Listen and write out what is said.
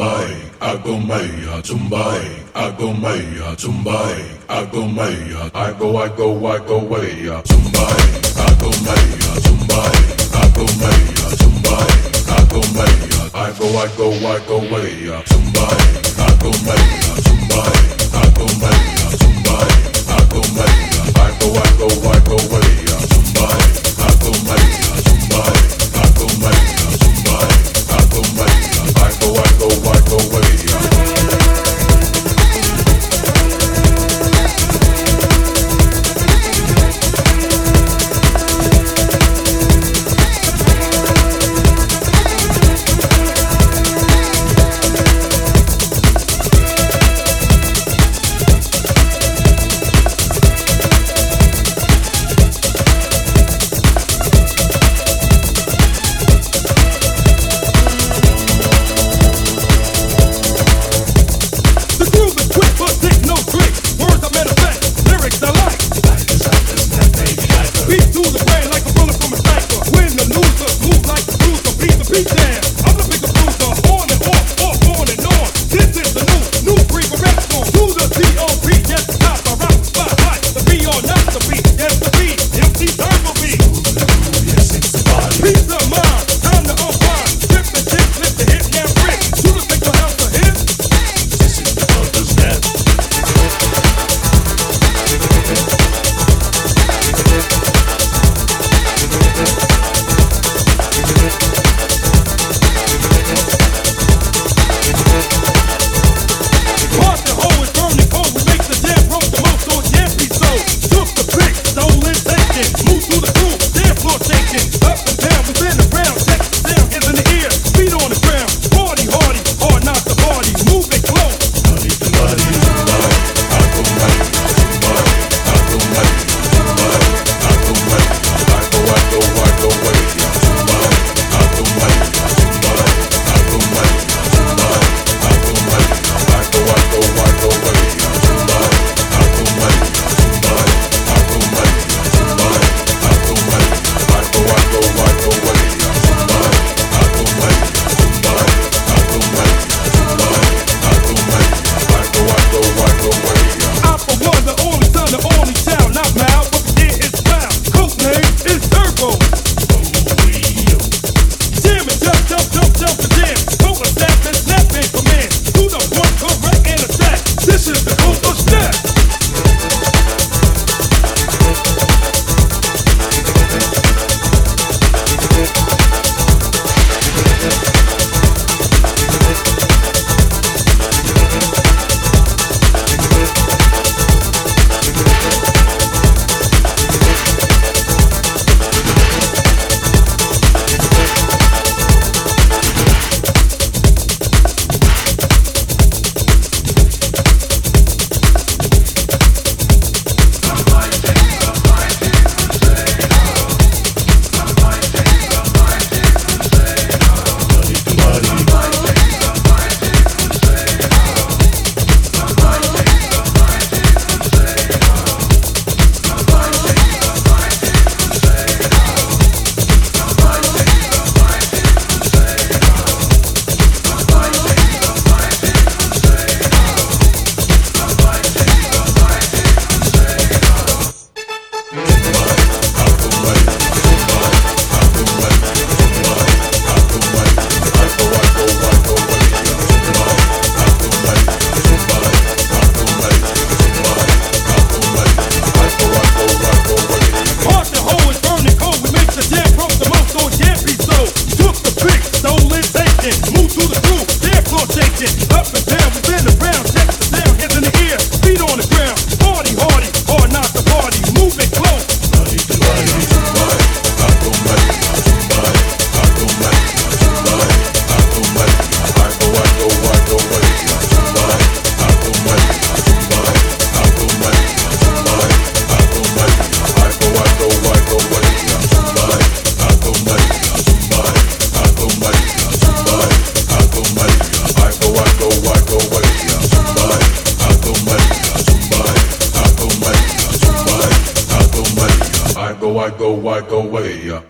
tumbai, agomai, a tumbai, agomai, a tumbai, I go, I go, I go away, a tumbai, agomai, a tumbai, agomai, a tumbai, agomai, I go, I go, I go away, a tumbai, agomai. go, why go away? Uh.